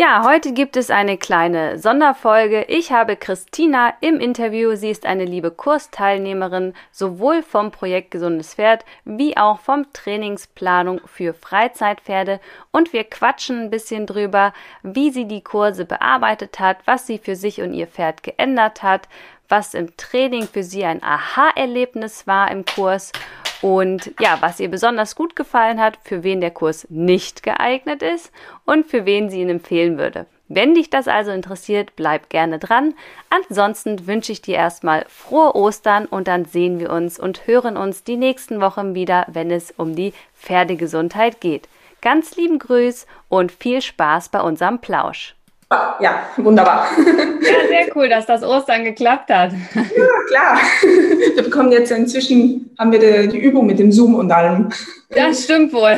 Ja, heute gibt es eine kleine Sonderfolge. Ich habe Christina im Interview. Sie ist eine liebe Kursteilnehmerin, sowohl vom Projekt Gesundes Pferd wie auch vom Trainingsplanung für Freizeitpferde. Und wir quatschen ein bisschen drüber, wie sie die Kurse bearbeitet hat, was sie für sich und ihr Pferd geändert hat, was im Training für sie ein Aha-Erlebnis war im Kurs und ja, was ihr besonders gut gefallen hat, für wen der Kurs nicht geeignet ist und für wen sie ihn empfehlen würde. Wenn dich das also interessiert, bleib gerne dran. Ansonsten wünsche ich dir erstmal frohe Ostern und dann sehen wir uns und hören uns die nächsten Wochen wieder, wenn es um die Pferdegesundheit geht. Ganz lieben Grüß und viel Spaß bei unserem Plausch. Ja, wunderbar. Ja, sehr cool, dass das Ostern geklappt hat. Ja, klar. Wir bekommen jetzt inzwischen, haben wir die, Übung mit dem Zoom und allem. Das stimmt wohl.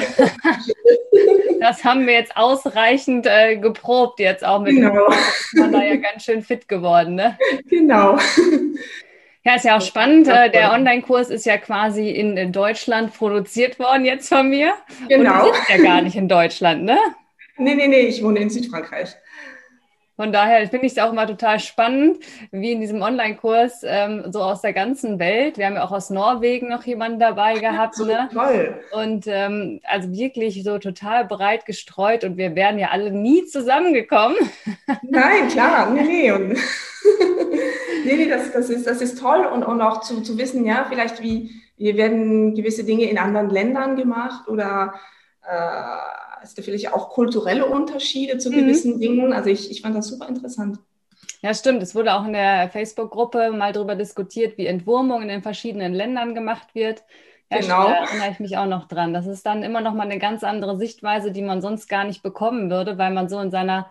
Das haben wir jetzt ausreichend äh, geprobt, jetzt auch mit genau. dem Man da ja ganz schön fit geworden, ne? Genau. Ja, ist ja auch spannend. Äh, der Online-Kurs ist ja quasi in Deutschland produziert worden jetzt von mir. Genau. Und du sitzt ja gar nicht in Deutschland, ne? Nee, nee, nee, ich wohne in Südfrankreich. Von daher finde ich es auch immer total spannend, wie in diesem Online-Kurs ähm, so aus der ganzen Welt. Wir haben ja auch aus Norwegen noch jemanden dabei gehabt. So ne? Toll. Und ähm, also wirklich so total breit gestreut und wir wären ja alle nie zusammengekommen. Nein, klar, nee, nee. Und nee, nee, das, das, ist, das ist toll und, und auch zu, zu wissen, ja, vielleicht wie, wie werden gewisse Dinge in anderen Ländern gemacht oder äh, es da vielleicht auch kulturelle Unterschiede zu mhm. gewissen Dingen. Also ich, ich fand das super interessant. Ja, stimmt. Es wurde auch in der Facebook-Gruppe mal darüber diskutiert, wie Entwurmung in den verschiedenen Ländern gemacht wird. Ja, genau. Da erinnere ich mich auch noch dran. Das ist dann immer noch mal eine ganz andere Sichtweise, die man sonst gar nicht bekommen würde, weil man so in seiner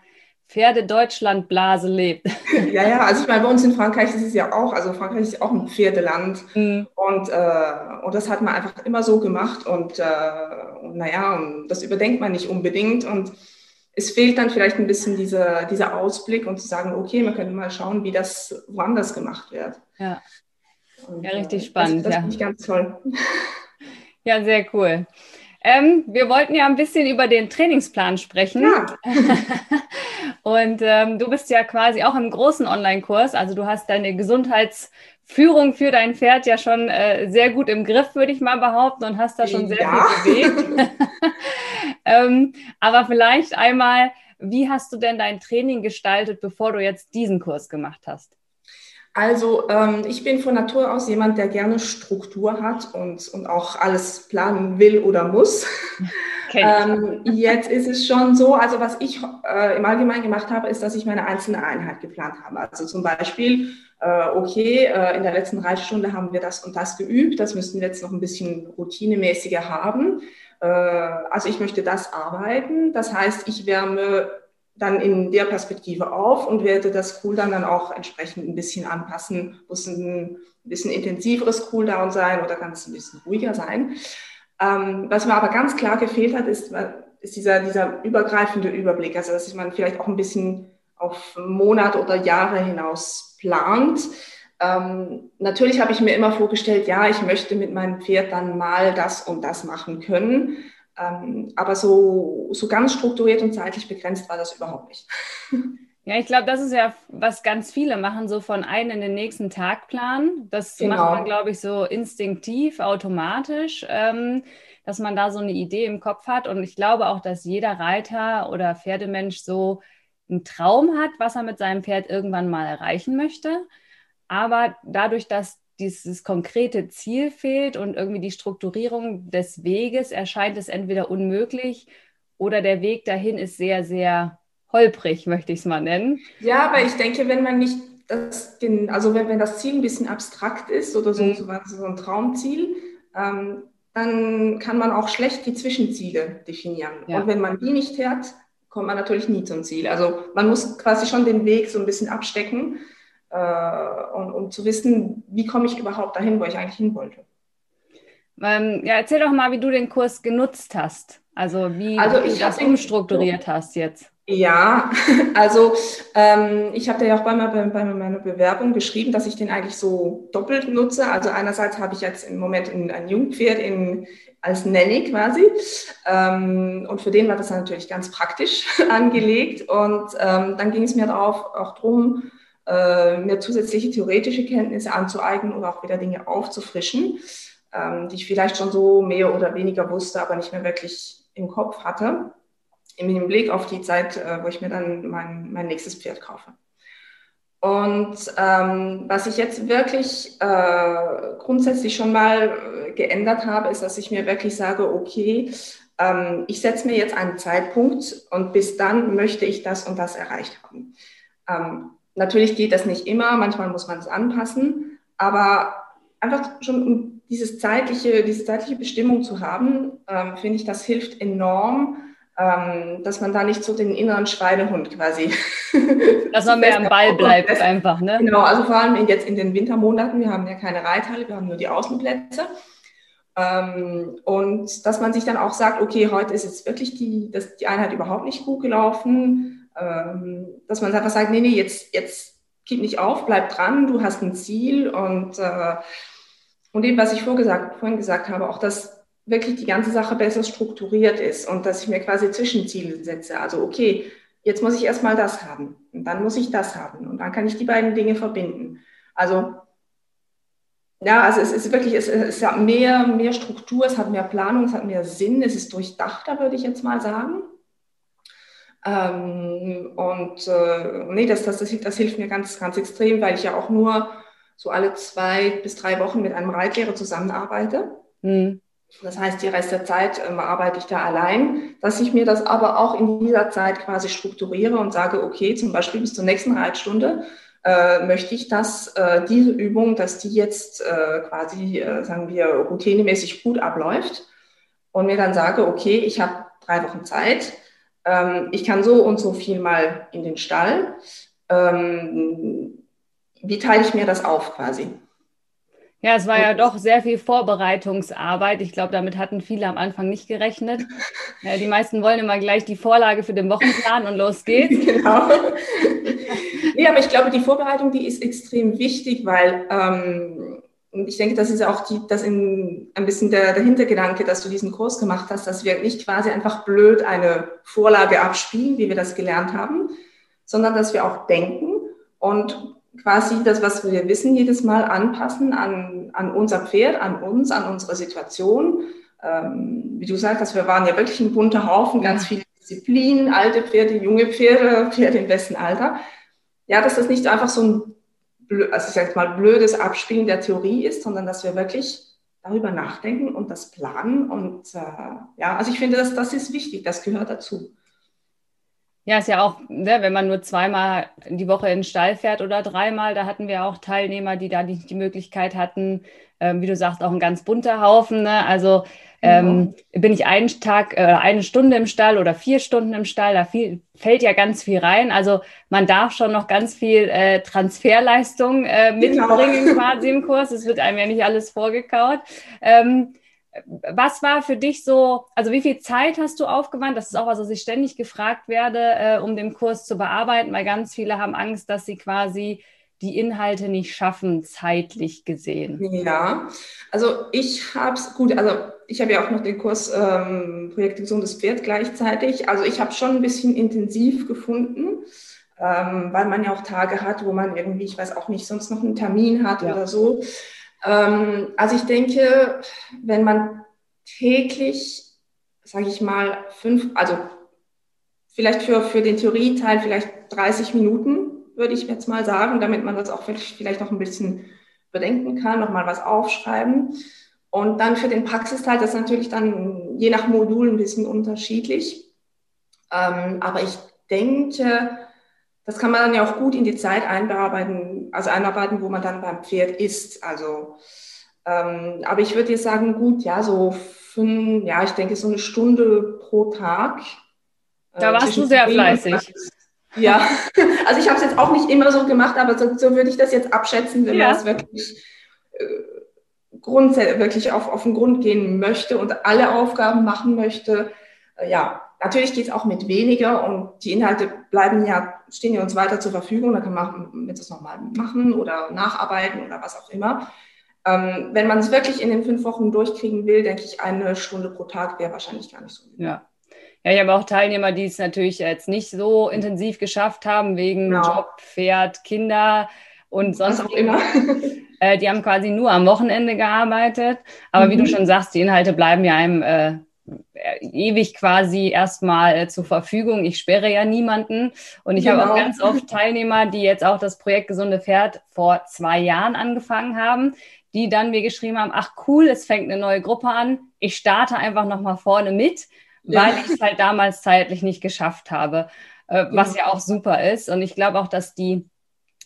Pferde-Deutschland-Blase lebt. Ja, ja, also ich meine, bei uns in Frankreich ist es ja auch, also Frankreich ist ja auch ein Pferdeland mhm. und, äh, und das hat man einfach immer so gemacht und, äh, und naja, das überdenkt man nicht unbedingt und es fehlt dann vielleicht ein bisschen dieser, dieser Ausblick und zu sagen, okay, wir können mal schauen, wie das woanders gemacht wird. Ja, und, ja richtig spannend. Das, das ja. finde ich ganz toll. Ja, sehr cool. Ähm, wir wollten ja ein bisschen über den Trainingsplan sprechen. Ja. Und ähm, du bist ja quasi auch im großen Online-Kurs. Also du hast deine Gesundheitsführung für dein Pferd ja schon äh, sehr gut im Griff, würde ich mal behaupten, und hast da schon sehr ja. viel bewegt. ähm, aber vielleicht einmal, wie hast du denn dein Training gestaltet, bevor du jetzt diesen Kurs gemacht hast? Also ähm, ich bin von Natur aus jemand, der gerne Struktur hat und, und auch alles planen will oder muss. ähm, jetzt ist es schon so, also was ich äh, im Allgemeinen gemacht habe, ist, dass ich meine einzelne Einheit geplant habe. Also zum Beispiel, äh, okay, äh, in der letzten Reitstunde haben wir das und das geübt, das müssten wir jetzt noch ein bisschen routinemäßiger haben. Äh, also ich möchte das arbeiten. Das heißt, ich wärme dann in der Perspektive auf und werde das Cooldown dann auch entsprechend ein bisschen anpassen. Muss ein bisschen intensiveres Cooldown sein oder kann es ein bisschen ruhiger sein. Ähm, was mir aber ganz klar gefehlt hat, ist, ist dieser, dieser übergreifende Überblick. Also, dass man vielleicht auch ein bisschen auf Monate oder Jahre hinaus plant. Ähm, natürlich habe ich mir immer vorgestellt, ja, ich möchte mit meinem Pferd dann mal das und das machen können. Ähm, aber so, so ganz strukturiert und zeitlich begrenzt war das überhaupt nicht. Ja, ich glaube, das ist ja, was ganz viele machen, so von einem in den nächsten Tag planen. Das genau. macht man, glaube ich, so instinktiv, automatisch, ähm, dass man da so eine Idee im Kopf hat. Und ich glaube auch, dass jeder Reiter oder Pferdemensch so einen Traum hat, was er mit seinem Pferd irgendwann mal erreichen möchte. Aber dadurch, dass dieses konkrete Ziel fehlt und irgendwie die Strukturierung des Weges, erscheint es entweder unmöglich oder der Weg dahin ist sehr, sehr holprig, möchte ich es mal nennen. Ja, aber ich denke, wenn man nicht das, den, also wenn, wenn das Ziel ein bisschen abstrakt ist oder so, mhm. so, so ein Traumziel, ähm, dann kann man auch schlecht die Zwischenziele definieren. Ja. Und wenn man die nicht hat, kommt man natürlich nie zum Ziel. Also man muss quasi schon den Weg so ein bisschen abstecken äh, und, um zu wissen, wie komme ich überhaupt dahin, wo ich eigentlich hin wollte. Ähm, ja, erzähl doch mal, wie du den Kurs genutzt hast. Also wie also du das umstrukturiert hast jetzt. Ja, also ähm, ich habe ja auch bei, bei, bei, meiner Bewerbung geschrieben, dass ich den eigentlich so doppelt nutze. Also einerseits habe ich jetzt im Moment ein Jungpferd in, als Nanny quasi ähm, und für den war das natürlich ganz praktisch angelegt. Und ähm, dann ging es mir darauf auch darum, äh, mir zusätzliche theoretische Kenntnisse anzueignen und auch wieder Dinge aufzufrischen, ähm, die ich vielleicht schon so mehr oder weniger wusste, aber nicht mehr wirklich im Kopf hatte im Blick auf die Zeit, äh, wo ich mir dann mein, mein nächstes Pferd kaufe. Und ähm, was ich jetzt wirklich äh, grundsätzlich schon mal äh, geändert habe, ist, dass ich mir wirklich sage, okay, ähm, ich setze mir jetzt einen Zeitpunkt und bis dann möchte ich das und das erreicht haben. Ähm, natürlich geht das nicht immer, manchmal muss man es anpassen, aber einfach schon um dieses zeitliche, diese zeitliche Bestimmung zu haben, ähm, finde ich, das hilft enorm, ähm, dass man da nicht so den inneren Schweinehund quasi. Dass man mehr am Ball bleibt einfach, ne? Genau, also vor allem jetzt in den Wintermonaten, wir haben ja keine Reithalle, wir haben nur die Außenplätze. Ähm, und dass man sich dann auch sagt, okay, heute ist jetzt wirklich die, das, die Einheit überhaupt nicht gut gelaufen. Ähm, dass man einfach sagt, nee, nee, jetzt, jetzt gib nicht auf, bleib dran, du hast ein Ziel und, äh, und eben, was ich vorgesagt, vorhin gesagt habe, auch das wirklich die ganze Sache besser strukturiert ist und dass ich mir quasi Zwischenziele setze. Also okay, jetzt muss ich erstmal das haben und dann muss ich das haben und dann kann ich die beiden Dinge verbinden. Also ja, also es ist wirklich, es, es hat mehr, mehr Struktur, es hat mehr Planung, es hat mehr Sinn, es ist durchdachter, würde ich jetzt mal sagen. Ähm, und äh, nee, das, das, das, das hilft mir ganz, ganz extrem, weil ich ja auch nur so alle zwei bis drei Wochen mit einem Reitlehrer zusammenarbeite. Mhm. Das heißt, die Rest der Zeit ähm, arbeite ich da allein, dass ich mir das aber auch in dieser Zeit quasi strukturiere und sage, okay, zum Beispiel bis zur nächsten Reitstunde äh, möchte ich, dass äh, diese Übung, dass die jetzt äh, quasi, äh, sagen wir, routinemäßig gut abläuft und mir dann sage, okay, ich habe drei Wochen Zeit, ähm, ich kann so und so viel mal in den Stall. Ähm, wie teile ich mir das auf quasi? Ja, es war ja doch sehr viel Vorbereitungsarbeit. Ich glaube, damit hatten viele am Anfang nicht gerechnet. Die meisten wollen immer gleich die Vorlage für den Wochenplan und los geht's. Genau. nee, aber ich glaube, die Vorbereitung, die ist extrem wichtig, weil ähm, ich denke, das ist auch die, das in, ein bisschen der, der Hintergedanke, dass du diesen Kurs gemacht hast, dass wir nicht quasi einfach blöd eine Vorlage abspielen, wie wir das gelernt haben, sondern dass wir auch denken und quasi das, was wir wissen, jedes Mal anpassen an, an unser Pferd, an uns, an unsere Situation. Ähm, wie du sagst, wir waren ja wirklich ein bunter Haufen, ganz viele Disziplinen, alte Pferde, junge Pferde, Pferde im besten Alter. Ja, dass das nicht einfach so ein, also ich sag mal, blödes Abspielen der Theorie ist, sondern dass wir wirklich darüber nachdenken und das planen. Und äh, ja, also ich finde, das, das ist wichtig, das gehört dazu. Ja, ist ja auch, ne, wenn man nur zweimal die Woche in den Stall fährt oder dreimal, da hatten wir auch Teilnehmer, die da nicht die Möglichkeit hatten, ähm, wie du sagst, auch ein ganz bunter Haufen. Ne? Also ähm, genau. bin ich einen Tag, äh, eine Stunde im Stall oder vier Stunden im Stall, da viel, fällt ja ganz viel rein. Also man darf schon noch ganz viel äh, Transferleistung äh, genau. mitbringen genau. quasi im Kurs. Es wird einem ja nicht alles vorgekaut. Ähm, was war für dich so, also wie viel Zeit hast du aufgewandt? Das ist auch was, was ich ständig gefragt werde, äh, um den Kurs zu bearbeiten, weil ganz viele haben Angst, dass sie quasi die Inhalte nicht schaffen, zeitlich gesehen. Ja, also ich habe es, gut, also ich habe ja auch noch den Kurs ähm, Projekt Gesundes Pferd gleichzeitig. Also ich habe schon ein bisschen intensiv gefunden, ähm, weil man ja auch Tage hat, wo man irgendwie, ich weiß auch nicht, sonst noch einen Termin hat ja. oder so. Ähm, also ich denke, wenn man täglich, sage ich mal, fünf, also vielleicht für, für den Theorieteil vielleicht 30 Minuten, würde ich jetzt mal sagen, damit man das auch vielleicht noch ein bisschen bedenken kann, nochmal was aufschreiben. Und dann für den Praxisteil, das ist natürlich dann je nach Modul ein bisschen unterschiedlich. Ähm, aber ich denke, das kann man dann ja auch gut in die Zeit einbearbeiten, also einarbeiten, wo man dann beim Pferd ist. Also, ähm, aber ich würde jetzt sagen, gut, ja, so fünf, ja, ich denke so eine Stunde pro Tag. Da äh, warst du sehr fleißig. Ja, also ich habe es jetzt auch nicht immer so gemacht, aber so, so würde ich das jetzt abschätzen, wenn ja. man es wirklich äh, grundsätzlich wirklich auf, auf den Grund gehen möchte und alle Aufgaben machen möchte. Äh, ja, natürlich geht es auch mit weniger und die Inhalte bleiben ja, stehen ja uns weiter zur Verfügung. Da kann man das nochmal machen oder nacharbeiten oder was auch immer. Ähm, wenn man es wirklich in den fünf Wochen durchkriegen will, denke ich, eine Stunde pro Tag wäre wahrscheinlich gar nicht so. Ja. Ja, ich habe auch Teilnehmer, die es natürlich jetzt nicht so intensiv geschafft haben, wegen genau. Job, Pferd, Kinder und sonst was auch immer. Äh, die haben quasi nur am Wochenende gearbeitet. Aber mhm. wie du mhm. schon sagst, die Inhalte bleiben ja einem äh, ewig quasi erstmal äh, zur Verfügung. Ich sperre ja niemanden. Und ich genau. habe auch genau. ganz oft Teilnehmer, die jetzt auch das Projekt Gesunde Pferd vor zwei Jahren angefangen haben, die dann mir geschrieben haben, ach cool, es fängt eine neue Gruppe an. Ich starte einfach nochmal vorne mit, weil ja. ich es halt damals zeitlich nicht geschafft habe, äh, was ja auch super ist. Und ich glaube auch, dass die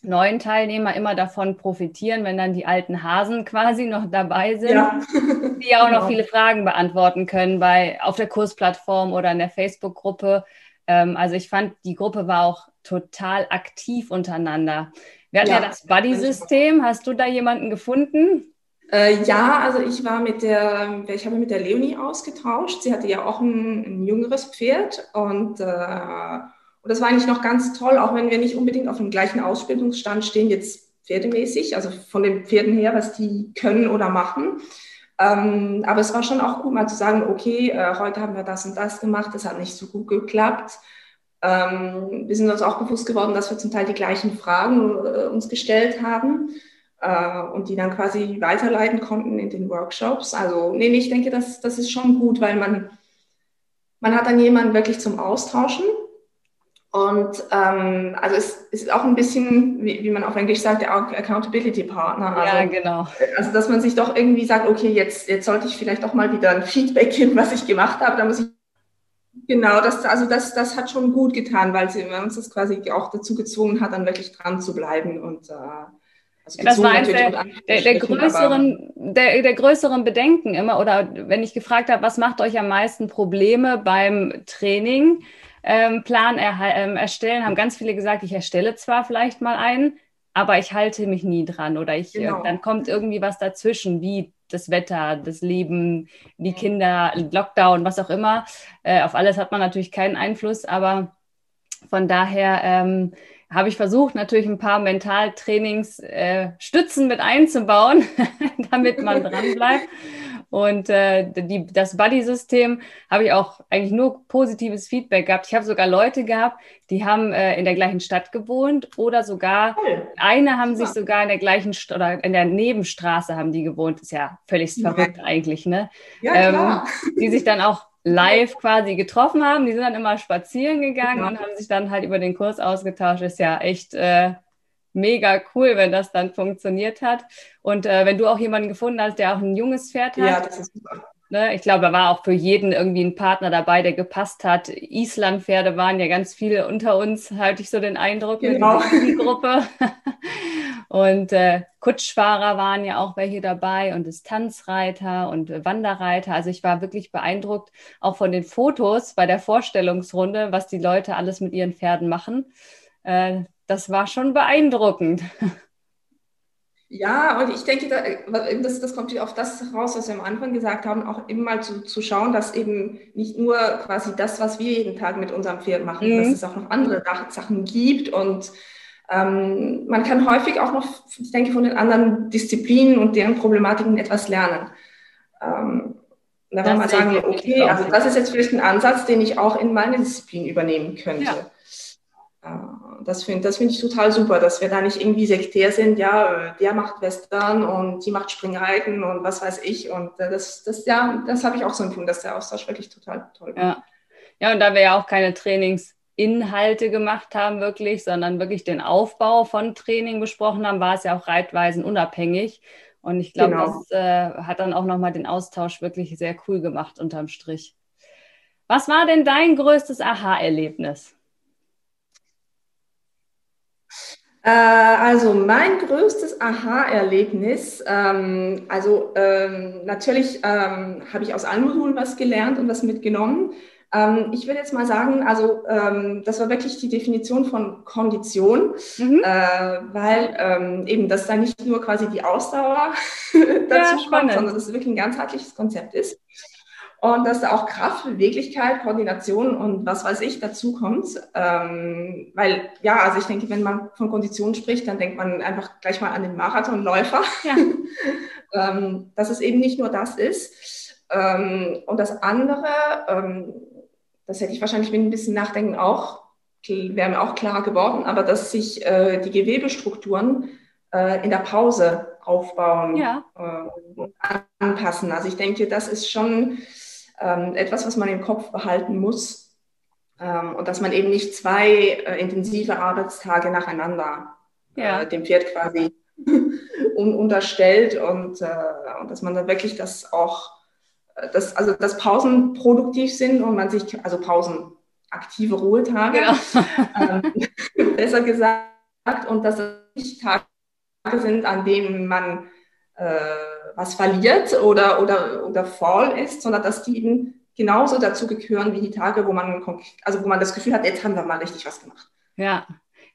neuen Teilnehmer immer davon profitieren, wenn dann die alten Hasen quasi noch dabei sind, ja. die auch genau. noch viele Fragen beantworten können bei, auf der Kursplattform oder in der Facebook-Gruppe. Ähm, also ich fand, die Gruppe war auch total aktiv untereinander. Wir hatten ja, ja das Buddy-System. Hast du da jemanden gefunden? Äh, ja, also ich war mit der, ich habe mit der Leonie ausgetauscht. Sie hatte ja auch ein, ein jüngeres Pferd und äh, und das war eigentlich noch ganz toll, auch wenn wir nicht unbedingt auf dem gleichen Ausbildungsstand stehen, jetzt pferdemäßig, also von den Pferden her, was die können oder machen. Ähm, aber es war schon auch gut, mal zu sagen, okay, äh, heute haben wir das und das gemacht, das hat nicht so gut geklappt. Ähm, wir sind uns auch bewusst geworden, dass wir zum Teil die gleichen Fragen äh, uns gestellt haben äh, und die dann quasi weiterleiten konnten in den Workshops. Also, nee, ich denke, das, das ist schon gut, weil man, man hat dann jemanden wirklich zum Austauschen und ähm, also es ist auch ein bisschen, wie, wie man auf Englisch sagt, der Accountability Partner. Also, ja, genau. Also dass man sich doch irgendwie sagt, okay, jetzt, jetzt sollte ich vielleicht auch mal wieder ein Feedback geben, was ich gemacht habe. Da muss ich genau, das, also das, das hat schon gut getan, weil sie uns das quasi auch dazu gezwungen hat, dann wirklich dran zu bleiben und äh, also das war eines der, der, der, größeren, der, der größeren Bedenken immer, oder wenn ich gefragt habe, was macht euch am meisten Probleme beim Training, ähm, Plan ähm, erstellen, haben ganz viele gesagt, ich erstelle zwar vielleicht mal einen, aber ich halte mich nie dran oder ich, äh, genau. dann kommt irgendwie was dazwischen, wie das Wetter, das Leben, die Kinder, Lockdown, was auch immer. Äh, auf alles hat man natürlich keinen Einfluss, aber von daher ähm, habe ich versucht, natürlich ein paar Mentaltrainingsstützen äh, mit einzubauen, damit man dran bleibt. Und äh, die, das Buddy-System habe ich auch eigentlich nur positives Feedback gehabt. Ich habe sogar Leute gehabt, die haben äh, in der gleichen Stadt gewohnt oder sogar, cool. eine haben sich sogar in der gleichen St oder in der Nebenstraße haben die gewohnt. Ist ja völlig verrückt eigentlich, ne? Ja, klar. Ähm, die sich dann auch live quasi getroffen haben. Die sind dann immer spazieren gegangen ja. und haben sich dann halt über den Kurs ausgetauscht. Ist ja echt äh, mega cool, wenn das dann funktioniert hat. Und äh, wenn du auch jemanden gefunden hast, der auch ein junges Pferd hat. Ja, das ist super. Ne, ich glaube, da war auch für jeden irgendwie ein Partner dabei, der gepasst hat. Islandpferde waren ja ganz viele unter uns, hatte ich so den Eindruck, genau. mit der Gruppe. und äh, Kutschfahrer waren ja auch welche dabei und Distanzreiter und Wanderreiter. Also ich war wirklich beeindruckt, auch von den Fotos bei der Vorstellungsrunde, was die Leute alles mit ihren Pferden machen. Äh, das war schon beeindruckend. Ja, und ich denke, das, das kommt auf das raus, was wir am Anfang gesagt haben, auch eben mal zu, zu schauen, dass eben nicht nur quasi das, was wir jeden Tag mit unserem Pferd machen, mhm. dass es auch noch andere Sachen gibt und ähm, man kann häufig auch noch, ich denke, von den anderen Disziplinen und deren Problematiken etwas lernen. Ähm, da kann man sagen, okay, also das ist jetzt vielleicht ein Ansatz, den ich auch in meine Disziplin übernehmen könnte. Ja. Äh, das finde das find ich total super, dass wir da nicht irgendwie sektär sind, ja, der macht Western und die macht Springreiten und was weiß ich. Und äh, das, das, ja, das habe ich auch so empfunden, dass der Austausch wirklich total toll war. Ja. ja, und da wir ja auch keine Trainingsinhalte gemacht haben, wirklich, sondern wirklich den Aufbau von Training besprochen haben, war es ja auch reitweisen unabhängig. Und ich glaube, genau. das äh, hat dann auch nochmal den Austausch wirklich sehr cool gemacht unterm Strich. Was war denn dein größtes Aha-Erlebnis? Äh, also mein größtes Aha-Erlebnis, ähm, also ähm, natürlich ähm, habe ich aus allen Modulen was gelernt und was mitgenommen. Ähm, ich würde jetzt mal sagen, also ähm, das war wirklich die Definition von Kondition, mhm. äh, weil ähm, eben das da nicht nur quasi die Ausdauer dazu ja, kommt, sondern dass es wirklich ein ganzheitliches Konzept ist. Und dass da auch Kraft, Beweglichkeit, Koordination und was weiß ich dazu kommt. Ähm, weil, ja, also ich denke, wenn man von Konditionen spricht, dann denkt man einfach gleich mal an den Marathonläufer. Ja. ähm, dass es eben nicht nur das ist. Ähm, und das andere, ähm, das hätte ich wahrscheinlich mit ein bisschen Nachdenken auch, wäre mir auch klar geworden, aber dass sich äh, die Gewebestrukturen äh, in der Pause aufbauen ja. äh, und anpassen. Also ich denke, das ist schon ähm, etwas, was man im Kopf behalten muss ähm, und dass man eben nicht zwei äh, intensive Arbeitstage nacheinander ja. äh, dem Pferd quasi un unterstellt und, äh, und dass man dann wirklich das auch, äh, dass, also dass Pausen produktiv sind und man sich, also Pausen, aktive Ruhetage, ja. ähm, besser gesagt, und dass es nicht Tage sind, an denen man äh, was verliert oder, oder, oder faul ist, sondern dass die eben genauso dazu gehören wie die Tage, wo man, also wo man das Gefühl hat, jetzt haben wir mal richtig was gemacht. Ja.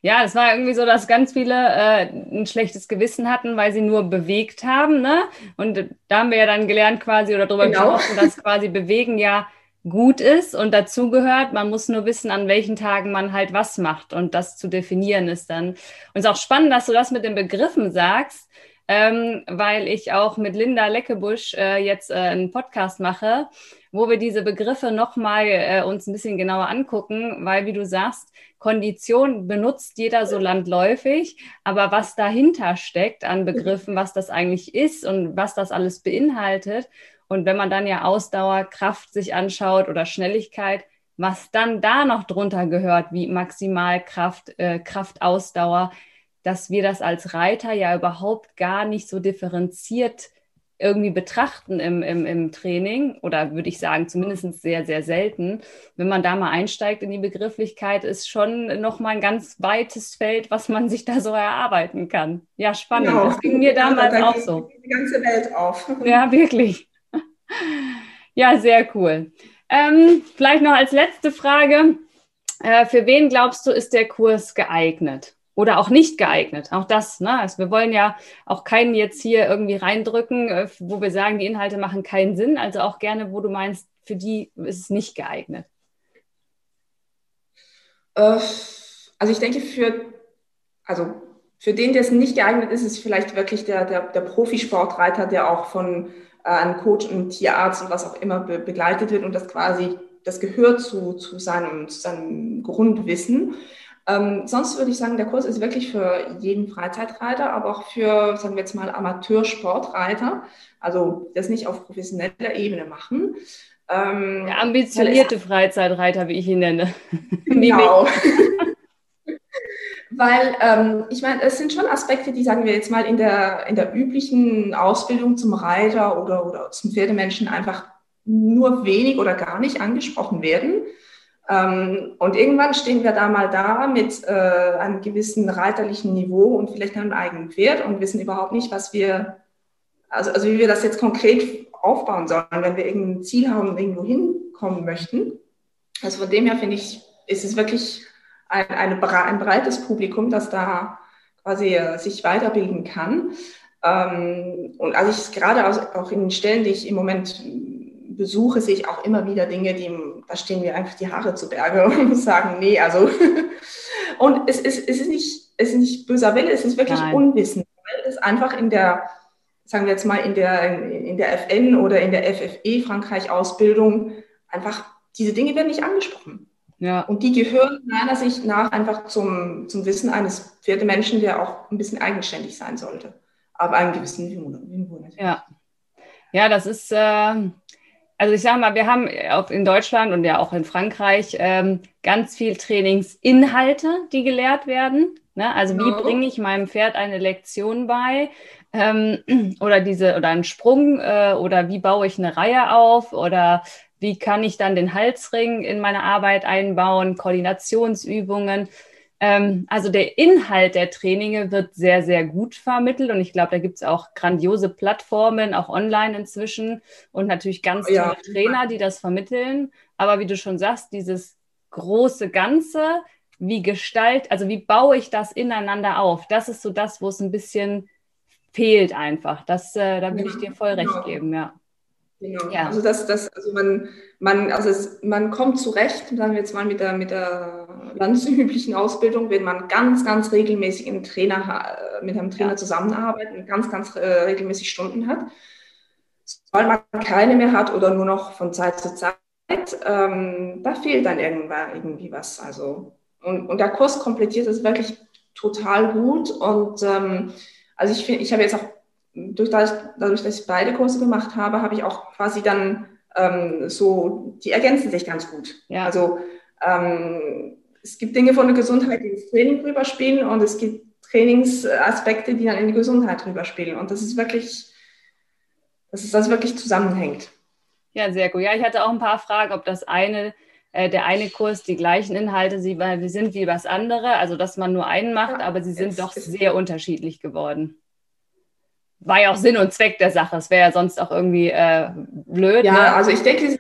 Ja, es war irgendwie so, dass ganz viele äh, ein schlechtes Gewissen hatten, weil sie nur bewegt haben. Ne? Und da haben wir ja dann gelernt quasi oder darüber genau. gesprochen, dass quasi Bewegen ja gut ist und dazugehört. Man muss nur wissen, an welchen Tagen man halt was macht und das zu definieren ist dann. Und es ist auch spannend, dass du das mit den Begriffen sagst, ähm, weil ich auch mit Linda Leckebusch äh, jetzt äh, einen Podcast mache, wo wir diese Begriffe nochmal äh, uns ein bisschen genauer angucken, weil, wie du sagst, Kondition benutzt jeder so landläufig, aber was dahinter steckt an Begriffen, was das eigentlich ist und was das alles beinhaltet. Und wenn man dann ja Ausdauer, Kraft sich anschaut oder Schnelligkeit, was dann da noch drunter gehört, wie Maximalkraft, äh, Kraftausdauer, dass wir das als Reiter ja überhaupt gar nicht so differenziert irgendwie betrachten im, im, im Training oder würde ich sagen, zumindest sehr, sehr selten. Wenn man da mal einsteigt in die Begrifflichkeit, ist schon nochmal ein ganz weites Feld, was man sich da so erarbeiten kann. Ja, spannend. Genau. Das ging mir damals ja, da auch so. Die ganze Welt auf. Ja, wirklich. Ja, sehr cool. Ähm, vielleicht noch als letzte Frage. Äh, für wen glaubst du, ist der Kurs geeignet? Oder auch nicht geeignet. Auch das, ne? Also wir wollen ja auch keinen jetzt hier irgendwie reindrücken, äh, wo wir sagen, die Inhalte machen keinen Sinn. Also auch gerne, wo du meinst, für die ist es nicht geeignet. Äh, also ich denke, für, also für den, der es nicht geeignet ist, ist vielleicht wirklich der, der, der Profisportreiter, der auch von äh, einem Coach, einem Tierarzt und was auch immer be begleitet wird und das quasi, das gehört zu, zu, seinem, zu seinem Grundwissen. Ähm, sonst würde ich sagen, der Kurs ist wirklich für jeden Freizeitreiter, aber auch für, sagen wir jetzt mal, Amateursportreiter, also das nicht auf professioneller Ebene machen. Ähm, der ambitionierte Freizeitreiter, wie ich ihn nenne. Genau. weil ähm, ich meine, es sind schon Aspekte, die, sagen wir jetzt mal, in der, in der üblichen Ausbildung zum Reiter oder, oder zum Pferdemenschen einfach nur wenig oder gar nicht angesprochen werden. Ähm, und irgendwann stehen wir da mal da mit äh, einem gewissen reiterlichen Niveau und vielleicht einem eigenen Pferd und wissen überhaupt nicht, was wir, also, also wie wir das jetzt konkret aufbauen sollen, wenn wir irgendein Ziel haben und irgendwo hinkommen möchten. Also von dem her finde ich, ist es wirklich ein, eine, ein breites Publikum, das da quasi äh, sich weiterbilden kann. Ähm, und also ich gerade auch in den Stellen, die ich im Moment besuche, sehe ich auch immer wieder Dinge, die, da stehen mir einfach die Haare zu Berge und sagen, nee, also. und es ist, es ist, nicht, es ist nicht böser Wille, es ist wirklich Nein. Unwissen, weil es einfach in der, sagen wir jetzt mal, in der, in der FN oder in der FFE Frankreich-Ausbildung einfach, diese Dinge werden nicht angesprochen. Ja. Und die gehören meiner Sicht nach einfach zum, zum Wissen eines Pferdemenschen, der auch ein bisschen eigenständig sein sollte. Aber einen gewissen Niveau. Ja. Ja, das ist, äh, also ich sage mal, wir haben auch in Deutschland und ja auch in Frankreich ähm, ganz viel Trainingsinhalte, die gelehrt werden. Ne? Also wie bringe ich meinem Pferd eine Lektion bei? Ähm, oder diese oder einen Sprung äh, oder wie baue ich eine Reihe auf oder wie kann ich dann den Halsring in meine Arbeit einbauen, Koordinationsübungen. Ähm, also der Inhalt der Traininge wird sehr, sehr gut vermittelt und ich glaube, da gibt es auch grandiose Plattformen, auch online inzwischen und natürlich ganz tolle ja. Trainer, die das vermitteln. Aber wie du schon sagst, dieses große Ganze, wie gestalt, also wie baue ich das ineinander auf? Das ist so das, wo es ein bisschen fehlt einfach. Das, äh, da würde ich dir voll recht genau. geben, ja. Genau. Ja. Also das, das, also man, man, also es, man kommt zurecht, sagen wir jetzt mal mit der, mit der landesüblichen Ausbildung, wenn man ganz, ganz regelmäßig einen Trainer, mit einem Trainer ja. zusammenarbeitet und ganz, ganz äh, regelmäßig Stunden hat. Sobald man keine mehr hat oder nur noch von Zeit zu Zeit, ähm, da fehlt dann irgendwann irgendwie was. Also, und, und der Kurs komplettiert das wirklich total gut. Und ähm, also ich finde, ich habe jetzt auch durch das, dadurch, dass ich beide Kurse gemacht habe, habe ich auch quasi dann ähm, so, die ergänzen sich ganz gut. Ja. Also ähm, es gibt Dinge von der Gesundheit, die ins Training rüberspielen und es gibt Trainingsaspekte, die dann in die Gesundheit rüberspielen. Und das ist wirklich, dass es das wirklich zusammenhängt. Ja, sehr gut. Ja, ich hatte auch ein paar Fragen, ob das eine, äh, der eine Kurs die gleichen Inhalte sie, weil wir sind wie das andere, also dass man nur einen macht, ja, aber sie sind doch sehr unterschiedlich geworden war ja auch Sinn und Zweck der Sache. Es wäre ja sonst auch irgendwie äh, blöd. Ja, ne? also ich denke,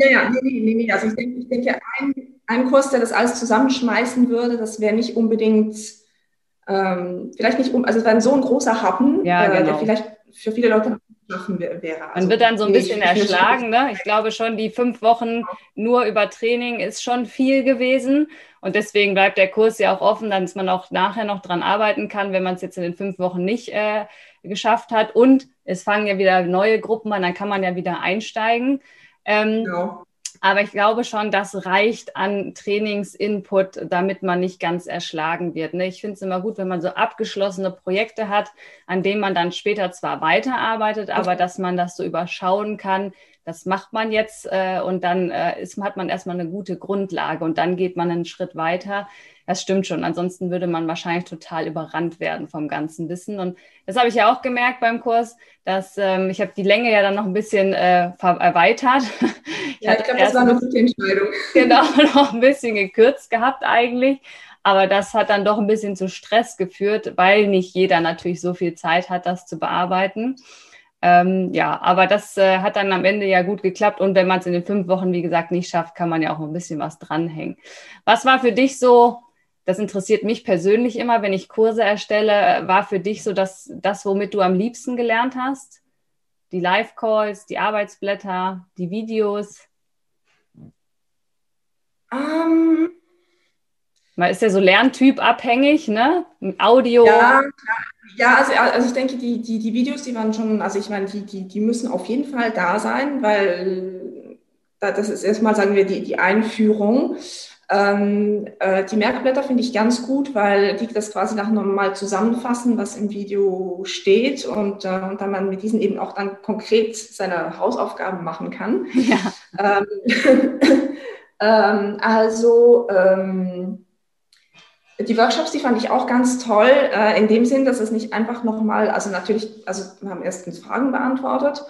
ja, ja, nee, nee, nee, also ich denke, ich denke ein, ein Kurs, der das alles zusammenschmeißen würde, das wäre nicht unbedingt, ähm, vielleicht nicht, um, also es wäre so ein großer Happen, ja, genau. äh, der genau. vielleicht für viele Leute schaffen wäre. Also, Man wird dann so ein bisschen erschlagen. Ne? Ich glaube schon, die fünf Wochen nur über Training ist schon viel gewesen. Und deswegen bleibt der Kurs ja auch offen, dass man auch nachher noch dran arbeiten kann, wenn man es jetzt in den fünf Wochen nicht äh, geschafft hat. Und es fangen ja wieder neue Gruppen an, dann kann man ja wieder einsteigen. Ähm, genau. Aber ich glaube schon, das reicht an Trainingsinput, damit man nicht ganz erschlagen wird. Ne? Ich finde es immer gut, wenn man so abgeschlossene Projekte hat, an denen man dann später zwar weiterarbeitet, aber dass man das so überschauen kann. Das macht man jetzt äh, und dann äh, ist, hat man erstmal eine gute Grundlage und dann geht man einen Schritt weiter. Das stimmt schon. Ansonsten würde man wahrscheinlich total überrannt werden vom ganzen Wissen. Und das habe ich ja auch gemerkt beim Kurs, dass ähm, ich habe die Länge ja dann noch ein bisschen äh, erweitert. Ich ja, ich glaube, das war eine gute Entscheidung. Genau, noch ein bisschen gekürzt gehabt eigentlich. Aber das hat dann doch ein bisschen zu Stress geführt, weil nicht jeder natürlich so viel Zeit hat, das zu bearbeiten. Ähm, ja, aber das äh, hat dann am Ende ja gut geklappt. Und wenn man es in den fünf Wochen, wie gesagt, nicht schafft, kann man ja auch ein bisschen was dranhängen. Was war für dich so das interessiert mich persönlich immer, wenn ich Kurse erstelle, war für dich so dass das, womit du am liebsten gelernt hast? Die Live-Calls, die Arbeitsblätter, die Videos? Um, Man ist ja so Lerntyp abhängig, ne? Audio. Ja, ja also, also ich denke, die, die, die Videos, die waren schon, also ich meine, die, die, die müssen auf jeden Fall da sein, weil das ist erstmal, sagen wir, die, die Einführung. Ähm, äh, die Merkblätter finde ich ganz gut, weil die das quasi nach nochmal zusammenfassen, was im Video steht und, äh, und dann man mit diesen eben auch dann konkret seine Hausaufgaben machen kann. Ja. Ähm, ähm, also ähm, die Workshops, die fand ich auch ganz toll, äh, in dem Sinn, dass es nicht einfach nochmal, also natürlich, also wir haben erstens Fragen beantwortet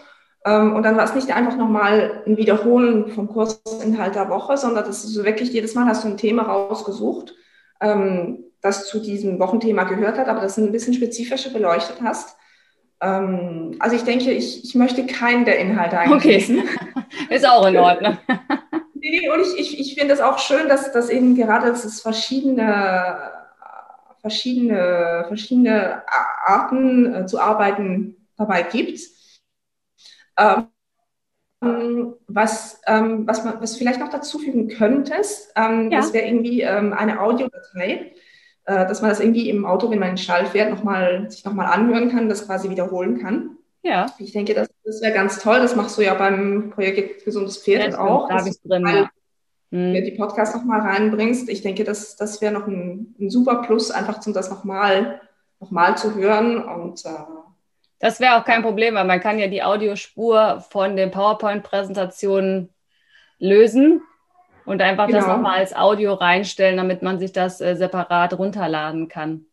und dann war es nicht einfach nochmal ein Wiederholen vom Kursinhalt der Woche, sondern das ist so wirklich jedes Mal hast du ein Thema rausgesucht, ähm, das zu diesem Wochenthema gehört hat, aber das ein bisschen spezifischer beleuchtet hast. Ähm, also ich denke, ich, ich möchte keinen der Inhalte eigentlich Okay, ist auch in Ordnung. nee, und ich, ich, ich finde es auch schön, dass, dass eben gerade dass es verschiedene, verschiedene, verschiedene Arten äh, zu arbeiten dabei gibt ähm, was, ähm, was, man, was vielleicht noch dazu fügen könntest, ähm, ja. das wäre irgendwie ähm, eine Audiodatei, äh, dass man das irgendwie im Auto, wenn man in den Stall fährt, noch mal, sich nochmal anhören kann, das quasi wiederholen kann. Ja. Ich denke, das, das wäre ganz toll. Das machst du ja beim Projekt Gesundes Pferd ja, auch. Da ich drin, ja. Wenn du die Podcasts nochmal reinbringst, ich denke, das, das wäre noch ein, ein, super Plus, einfach um das nochmal noch mal zu hören und äh, das wäre auch kein Problem, weil man kann ja die Audiospur von den PowerPoint-Präsentationen lösen und einfach genau. das nochmal als Audio reinstellen, damit man sich das äh, separat runterladen kann.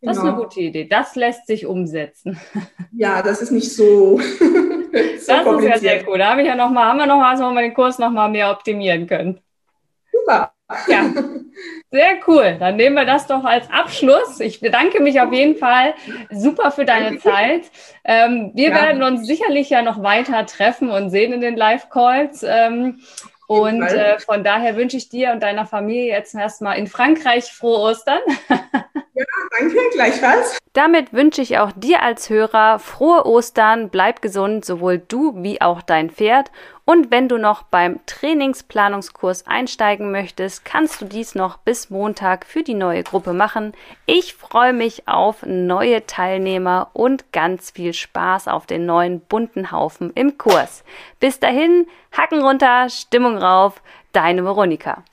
Das genau. ist eine genau. gute Idee. Das lässt sich umsetzen. Ja, das ist nicht so. so das ist ja sehr cool. Da habe ich ja noch mal, haben wir noch was, wo wir den Kurs noch mal mehr optimieren können. Super. Ja, sehr cool. Dann nehmen wir das doch als Abschluss. Ich bedanke mich auf jeden Fall super für deine Zeit. Ähm, wir ja. werden uns sicherlich ja noch weiter treffen und sehen in den Live-Calls. Ähm, und äh, von daher wünsche ich dir und deiner Familie jetzt erstmal in Frankreich frohe Ostern. Ja, danke Gleichfalls. Damit wünsche ich auch dir als Hörer frohe Ostern, bleib gesund, sowohl du wie auch dein Pferd. Und wenn du noch beim Trainingsplanungskurs einsteigen möchtest, kannst du dies noch bis Montag für die neue Gruppe machen. Ich freue mich auf neue Teilnehmer und ganz viel Spaß auf den neuen bunten Haufen im Kurs. Bis dahin, Hacken runter, Stimmung rauf, deine Veronika.